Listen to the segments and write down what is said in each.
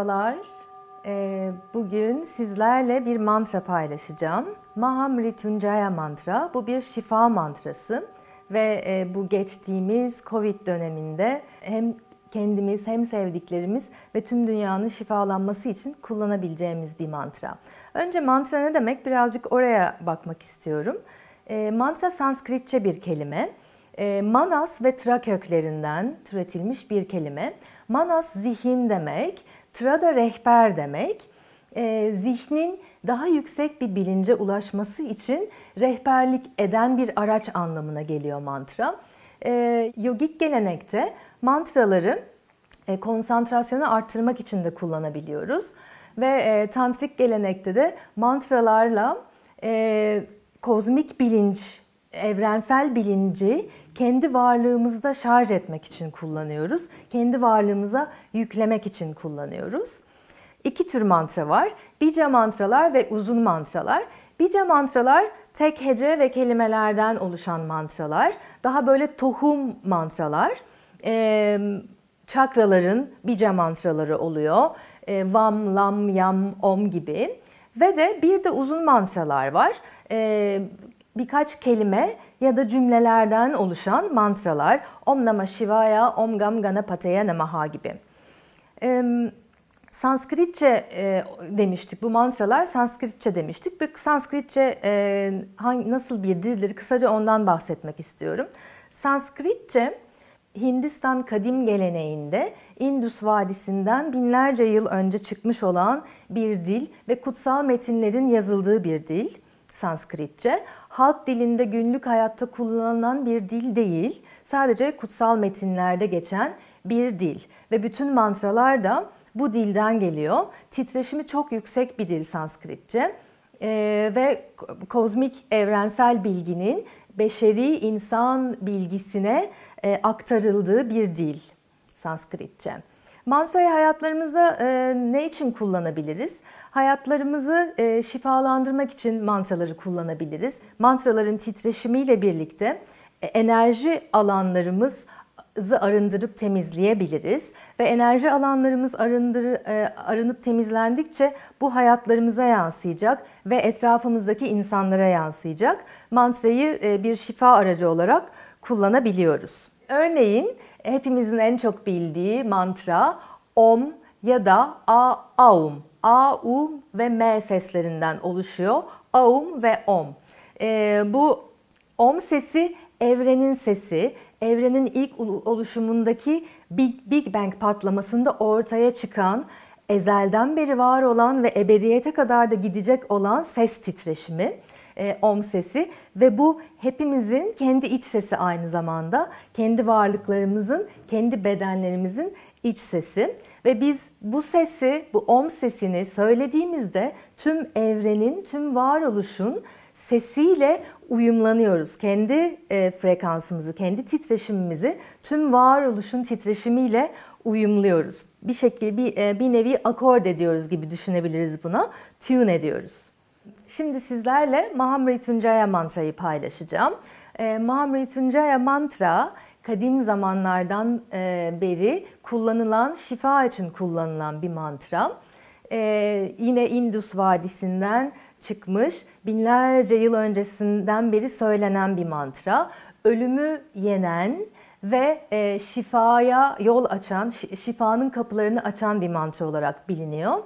Merhabalar. Ee, Bugün sizlerle bir mantra paylaşacağım. Mahamrityunjaya mantra. Bu bir şifa mantrası ve e, bu geçtiğimiz Covid döneminde hem kendimiz hem sevdiklerimiz ve tüm dünyanın şifalanması için kullanabileceğimiz bir mantra. Önce mantra ne demek? Birazcık oraya bakmak istiyorum. E, Mantra Sanskritçe bir kelime. E, Manas ve Tra köklerinden türetilmiş bir kelime. Manas zihin demek, Tra da rehber demek. E, zihnin daha yüksek bir bilince ulaşması için rehberlik eden bir araç anlamına geliyor mantra. E, yogik gelenekte mantraları e, konsantrasyonu arttırmak için de kullanabiliyoruz. Ve e, tantrik gelenekte de mantralarla e, kozmik bilinç, evrensel bilinci kendi varlığımızda şarj etmek için kullanıyoruz. Kendi varlığımıza yüklemek için kullanıyoruz. İki tür mantra var. Bija mantralar ve uzun mantralar. Bija mantralar tek hece ve kelimelerden oluşan mantralar. Daha böyle tohum mantralar. Ee, çakraların bija mantraları oluyor. Ee, vam, lam, yam, om gibi. Ve de bir de uzun mantralar var. Ee, birkaç kelime ya da cümlelerden oluşan mantralar. Om Namah Shivaya, Om Gam Ganapataya Namaha gibi. Ee, Sanskritçe e, demiştik. Bu mantralar Sanskritçe demiştik. Bir Sanskritçe e, hangi, nasıl bir dildir kısaca ondan bahsetmek istiyorum. Sanskritçe Hindistan kadim geleneğinde Indus Vadisi'nden binlerce yıl önce çıkmış olan bir dil ve kutsal metinlerin yazıldığı bir dil. Sanskritçe halk dilinde günlük hayatta kullanılan bir dil değil, sadece kutsal metinlerde geçen bir dil ve bütün mantralar da bu dilden geliyor. Titreşimi çok yüksek bir dil Sanskritçe ee, ve kozmik evrensel bilginin beşeri insan bilgisine e, aktarıldığı bir dil Sanskritçe. Mantrayı hayatlarımızda e, ne için kullanabiliriz? Hayatlarımızı e, şifalandırmak için mantraları kullanabiliriz. Mantraların titreşimiyle birlikte e, enerji alanlarımız arındırıp temizleyebiliriz ve enerji alanlarımız arındır, e, arınıp temizlendikçe bu hayatlarımıza yansıyacak ve etrafımızdaki insanlara yansıyacak. Mantrayı e, bir şifa aracı olarak kullanabiliyoruz. Örneğin hepimizin en çok bildiği mantra Om ya da A Aum. A, U ve M seslerinden oluşuyor. Aum ve Om. E, bu Om sesi evrenin sesi, evrenin ilk oluşumundaki Big, Big Bang patlamasında ortaya çıkan, ezelden beri var olan ve ebediyete kadar da gidecek olan ses titreşimi, e, om sesi ve bu hepimizin kendi iç sesi aynı zamanda, kendi varlıklarımızın, kendi bedenlerimizin iç sesi ve biz bu sesi, bu om sesini söylediğimizde tüm evrenin, tüm varoluşun sesiyle uyumlanıyoruz. Kendi e, frekansımızı, kendi titreşimimizi tüm varoluşun titreşimiyle uyumluyoruz. Bir şekilde bir, e, bir nevi akord ediyoruz gibi düşünebiliriz buna. Tune ediyoruz. Şimdi sizlerle Mahamrityunjaya mantrayı paylaşacağım. E, Mahamrityunjaya mantra kadim zamanlardan e, beri kullanılan, şifa için kullanılan bir mantra. E, yine Indus Vadisi'nden çıkmış, binlerce yıl öncesinden beri söylenen bir mantra. Ölümü yenen ve e, şifaya yol açan, şifanın kapılarını açan bir mantra olarak biliniyor.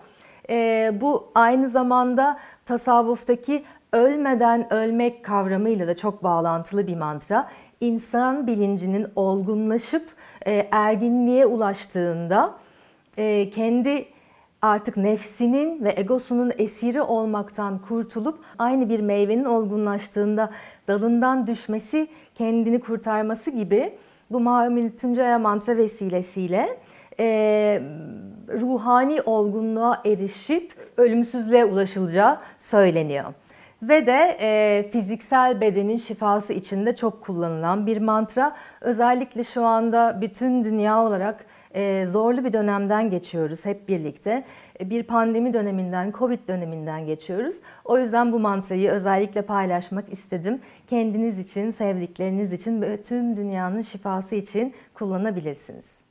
E, bu aynı zamanda tasavvuftaki ölmeden ölmek kavramıyla da çok bağlantılı bir mantra. İnsan bilincinin olgunlaşıp e, erginliğe ulaştığında e, kendi artık nefsinin ve egosunun esiri olmaktan kurtulup aynı bir meyvenin olgunlaştığında dalından düşmesi, kendini kurtarması gibi bu Mahamil Tuncaya mantra vesilesiyle e, ruhani olgunluğa erişip ölümsüzlüğe ulaşılacağı söyleniyor. ve de e, fiziksel bedenin şifası için de çok kullanılan bir mantra. Özellikle şu anda bütün dünya olarak e, zorlu bir dönemden geçiyoruz hep birlikte. E, bir pandemi döneminden, Covid döneminden geçiyoruz. O yüzden bu mantrayı özellikle paylaşmak istedim. Kendiniz için, sevdikleriniz için ve tüm dünyanın şifası için kullanabilirsiniz.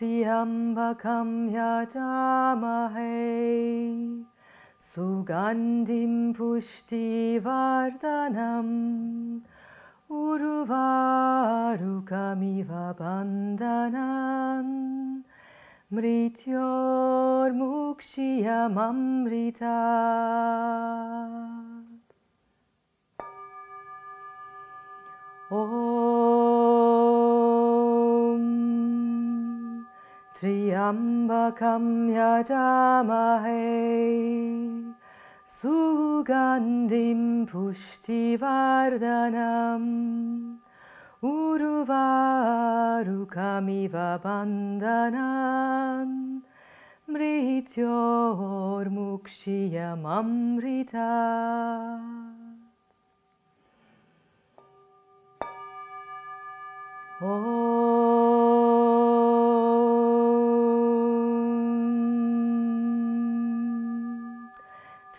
त्र्यम्बकं यजामहे सुगन्धिं पुष्टिवर्धनम् उर्वारुकमिव बन्धनान् मृत्योर्मुक्षीयममृता। ॐ त्र्यम्बकं यजामहे सुगन्धिं पुष्टिवर्धनम्। उर्वारुकमिव बन्धनान् मृत्योर्मुक्षीयममृता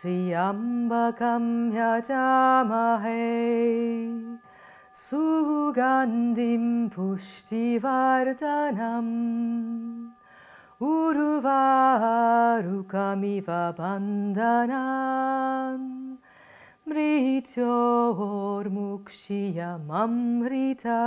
त्र्यम्बकं यजामहे सुगन्धिं पुष्टिवर्धनम् उर्वारुकमिव बन्धनान् मृत्योर्मुक्षीयममृता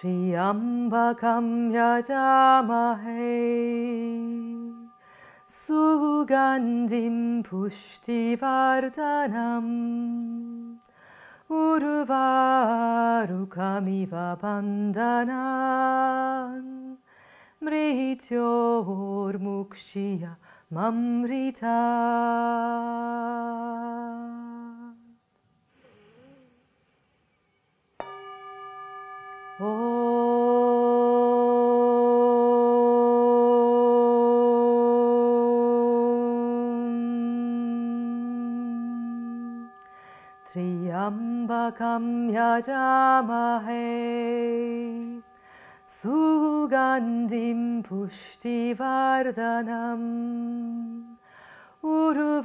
त्र्यम्बकं यजामहे। सुगन्धिं पुष्टिवर्धनम्। उर्वारुकमिव बन्धनान् मृत्योर्मुक्षीय ममृता यजामहे सुगन्धिं पुष्टिवर्धनम् उर्वारुकमिव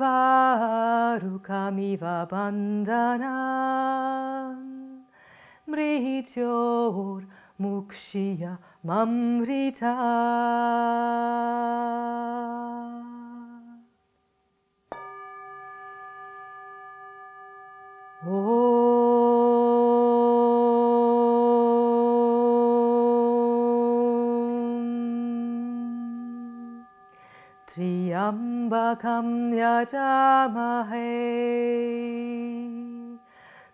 mrityor mukshiya mamrita. Triambakam yajamahe.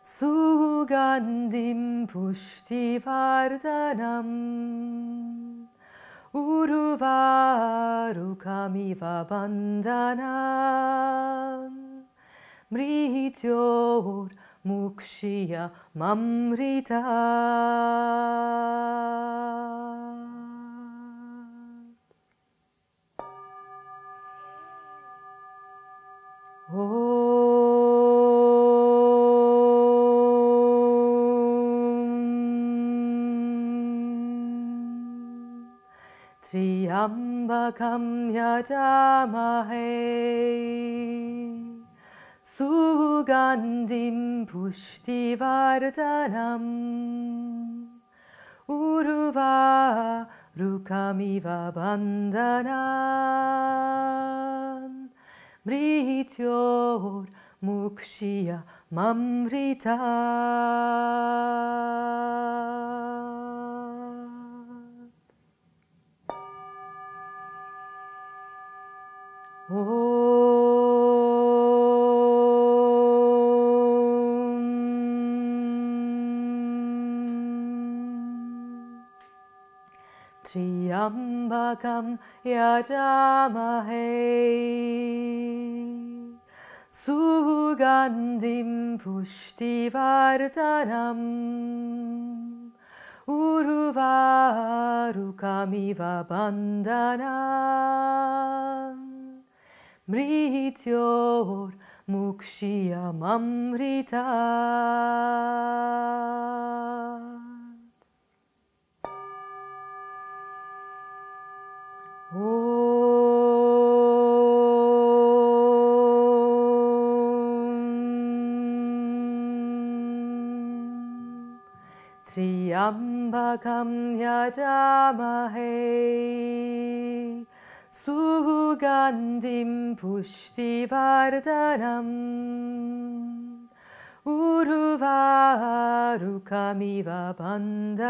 Sugandim pushtivardhanam Uruvarukamiva bandhanam Mrityor mukshya mamrita Oh त्र्यम्बकं यजामहे सुगन्धिं पुष्टिवर्धनम् उर्वारुकमिव बन्धनान् मृत्योर्मुक्षीय ममृता त्र्यम्बकं यजामहे सुगन्धिं पुष्टिवर्धनम् उर्वारुकमिव बन्धनान् मृत्योर्मुक्षीय ममृता त्र्यम्बकं यजामहे सुगन्धिं पुष्टिवर्धनम् उर्वारुकमिव बन्धनान्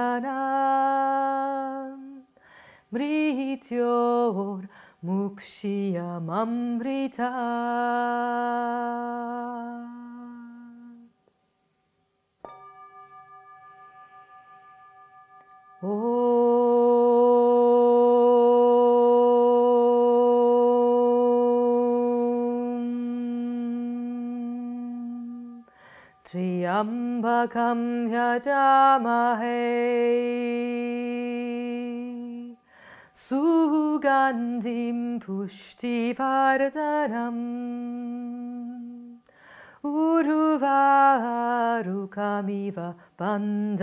मृत्योर्मुक्षीय त्र्यम्बकं यजामहे सुगन्धिं पुष्टिवर्धनम् Uruva Arukamiva Bandhanam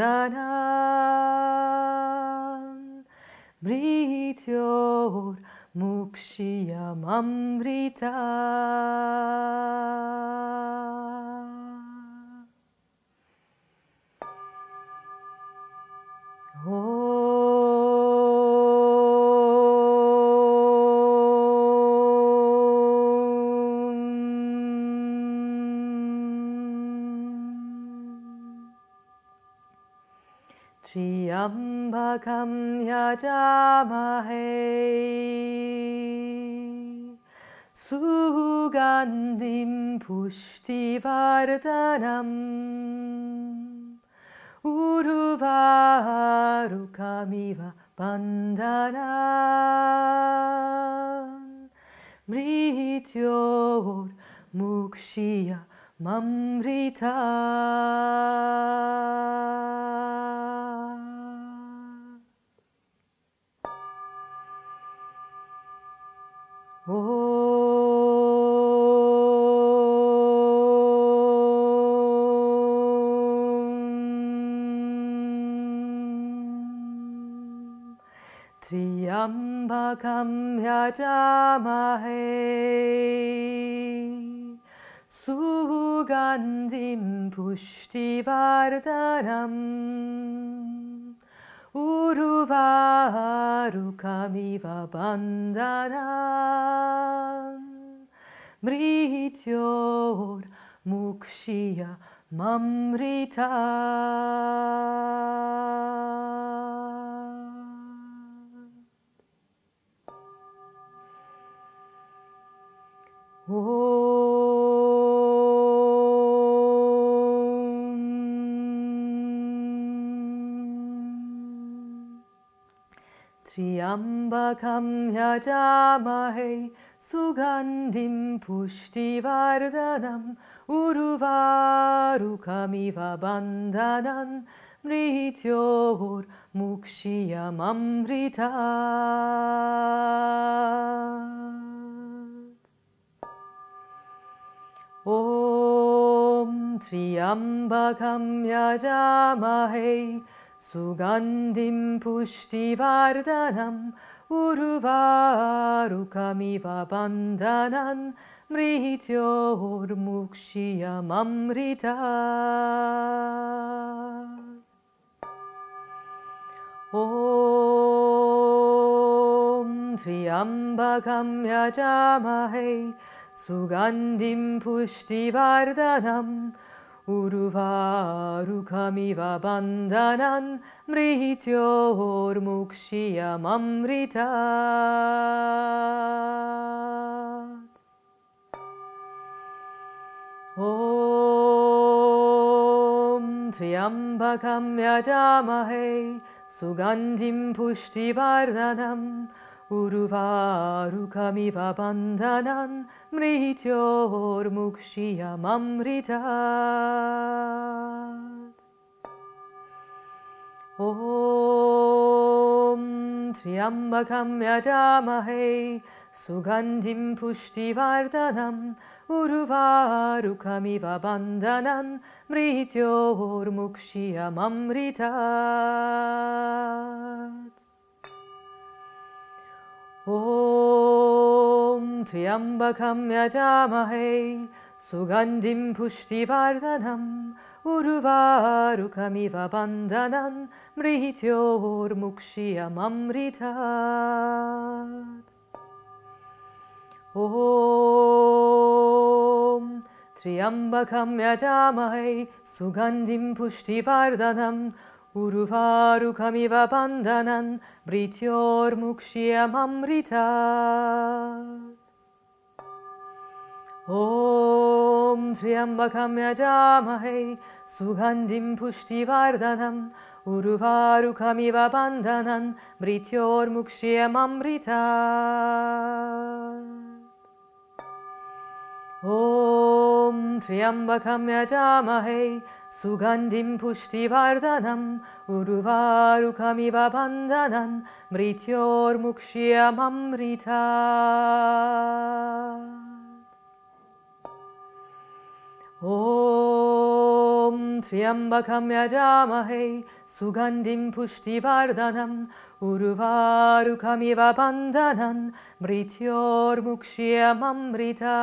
Mrityor Mukshiyamamritam त्र्यम्बकं यजामहे सुगन्धिं पुष्टिवर्धनम् उर्वारुकमिव बन्धनान् मृत्योर्मुक्षीय ममृता त्र्यम्बकं यजामहे सुगन्धिं पुष्टिवर्धनम् उर्वारुकमिव बन्धनान् मृत्योर्मुक्षीय ममृता त्र्यम्बकं यजामहे सुगन्धिं पुष्टिवर्धनम् उर्वारुकमिव बन्धनं त्र्यम्बकं यजामहे Sugandim pushtivardhanam uruvarukamiva bandhanan mrityor mukshiyamamritat. Om Triambakam Yajamahe Sugandhim Pushtivardhanam उर्वारुकमिव बन्धनं मृत्योर्मुक्ष्यममृता ॐ त्र्यम्बकं यजामहे सुगन्धिं पुष्टिवर्धनम् Uruva rukamiva bandhanan mrityor mukshiyam amritat. Om Triambakam yajamahe sugandhim pushtivardhanam uruvarukamiva bandhanan mrityor mukshiyam amritat. ॐ त्र्यम्बकं यजामहे सुगन्धिं पुष्टिवर्धनम् उर्वारुकमिव बन्धनं मृत्योर्मुक्ष्यममृता ॐ त्र्यम्बकं यजामहे सुगन्धिं पुष्टिवर्धनम् Uruvarukamiva bandanan brityor mukshiyam amrita. Om Triambakam Yajamahe Sugandhim Pushtivardhanam Uruvarukamiva Bandhanan Mrityor Mukshiyam Amrita Om त्र्यम्बकं यजामहे सुगन्धिं पुष्टिवर्धनम् उर्वारुकमिव बन्धनं मृत्योर्मुक्ष्यममृता ॐ त्र्यम्बकं यजामहे Sugandim pushti vardanam, pushtivardhanam uruvarukamiva bandhanan mrityor mukshiyamamrita.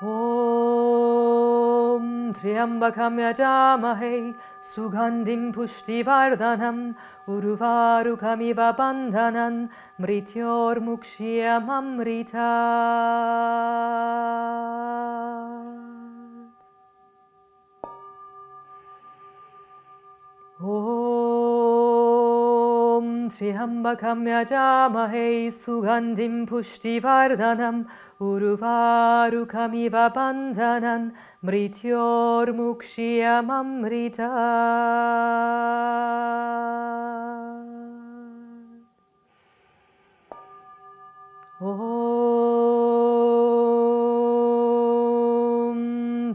Om Triambakam yajamahe Sugandhim pushtivardhanam Uruvarukamiva bandhanan Mrityor mukshiyamamrita ॐ त्र्यम्बकं यजामहे सुगन्धिं पुष्टिवर्धनम् उर्वारुकमिव बन्धनं मृत्योर्मुक्ष्यममृता ॐ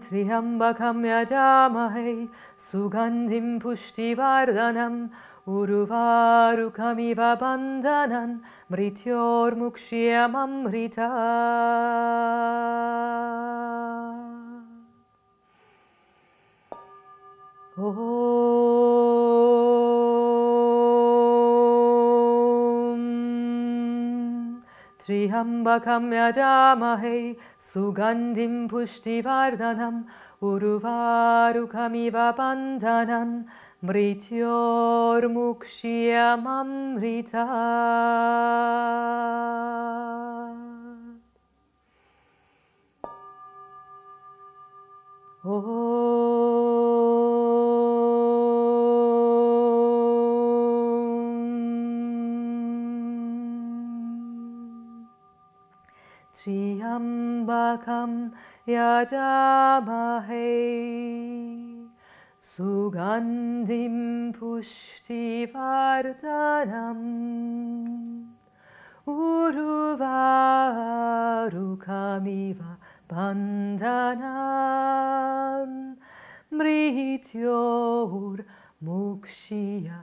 त्र्यम्बकं यजामहे सुगन्धिं पुष्टिवर्धनम् उर्वारुकमिव बन्धनं मृत्योर्मुक्ष्यममृता ॐ त्र्यम्बकं यजामहे सुगन्धिं पुष्टिवर्धनम् उर्वारुकमिव बन्धनं मृत्योर्मुक्ष्यममृता ॐ त्र्यम्बकं यजामहे Sugandhim pushtivardhanam Uruvarukamiva bandhanam Mrityor mukshya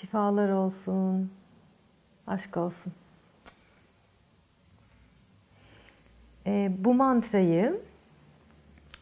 Şifalar olsun. Aşk olsun. E, bu mantrayı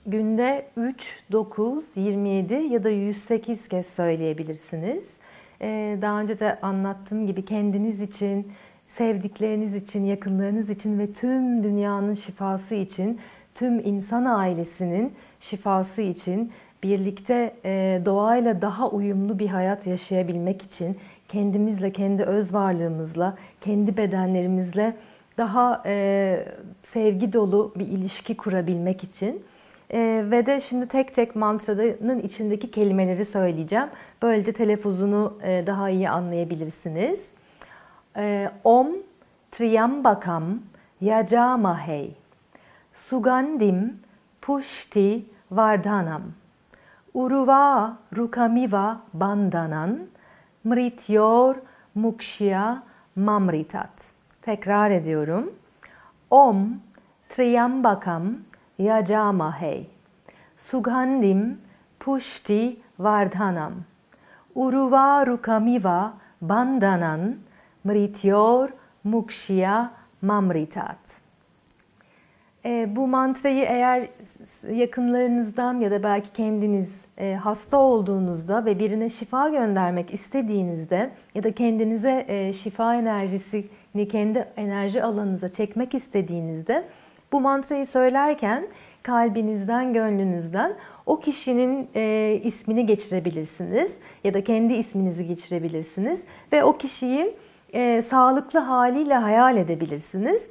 günde 3, 9, 27 ya da 108 kez söyleyebilirsiniz. E, daha önce de anlattığım gibi kendiniz için, sevdikleriniz için, yakınlarınız için ve tüm dünyanın şifası için, tüm insan ailesinin şifası için, birlikte e, doğayla daha uyumlu bir hayat yaşayabilmek için, kendimizle, kendi öz varlığımızla, kendi bedenlerimizle daha e, sevgi dolu bir ilişki kurabilmek için. E, ve de şimdi tek tek mantranın içindeki kelimeleri söyleyeceğim. Böylece telaffuzunu e, daha iyi anlayabilirsiniz. E, Om Triyambakam Yajamahey Sugandim Pushti Vardhanam Uruva Rukamiva Bandanan Mrityor Mukshya Mamritat. Tekrar ediyorum. Om Triyambakam Yajamahey. Sugandhim Pushti Vardhanam. Uruvarukamiva Bandanan Mrityor Mukshya Mamritat. E, bu mantrayı eğer yakınlarınızdan ya da belki kendiniz e, hasta olduğunuzda ve birine şifa göndermek istediğinizde ya da kendinize e, şifa enerjisini kendi enerji alanınıza çekmek istediğinizde bu mantrayı söylerken kalbinizden, gönlünüzden o kişinin e, ismini geçirebilirsiniz ya da kendi isminizi geçirebilirsiniz ve o kişiyi e, sağlıklı haliyle hayal edebilirsiniz.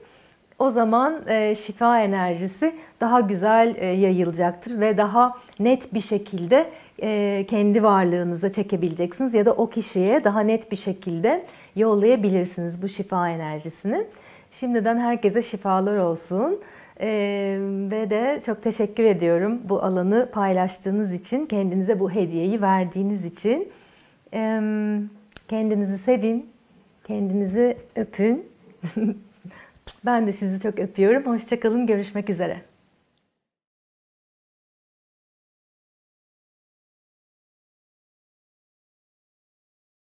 O zaman e, şifa enerjisi daha güzel e, yayılacaktır ve daha net bir şekilde e, kendi varlığınıza çekebileceksiniz ya da o kişiye daha net bir şekilde yollayabilirsiniz bu şifa enerjisini. Şimdiden herkese şifalar olsun. Ee, ve de çok teşekkür ediyorum bu alanı paylaştığınız için, kendinize bu hediyeyi verdiğiniz için. Ee, kendinizi sevin, kendinizi öpün. ben de sizi çok öpüyorum. Hoşçakalın, görüşmek üzere.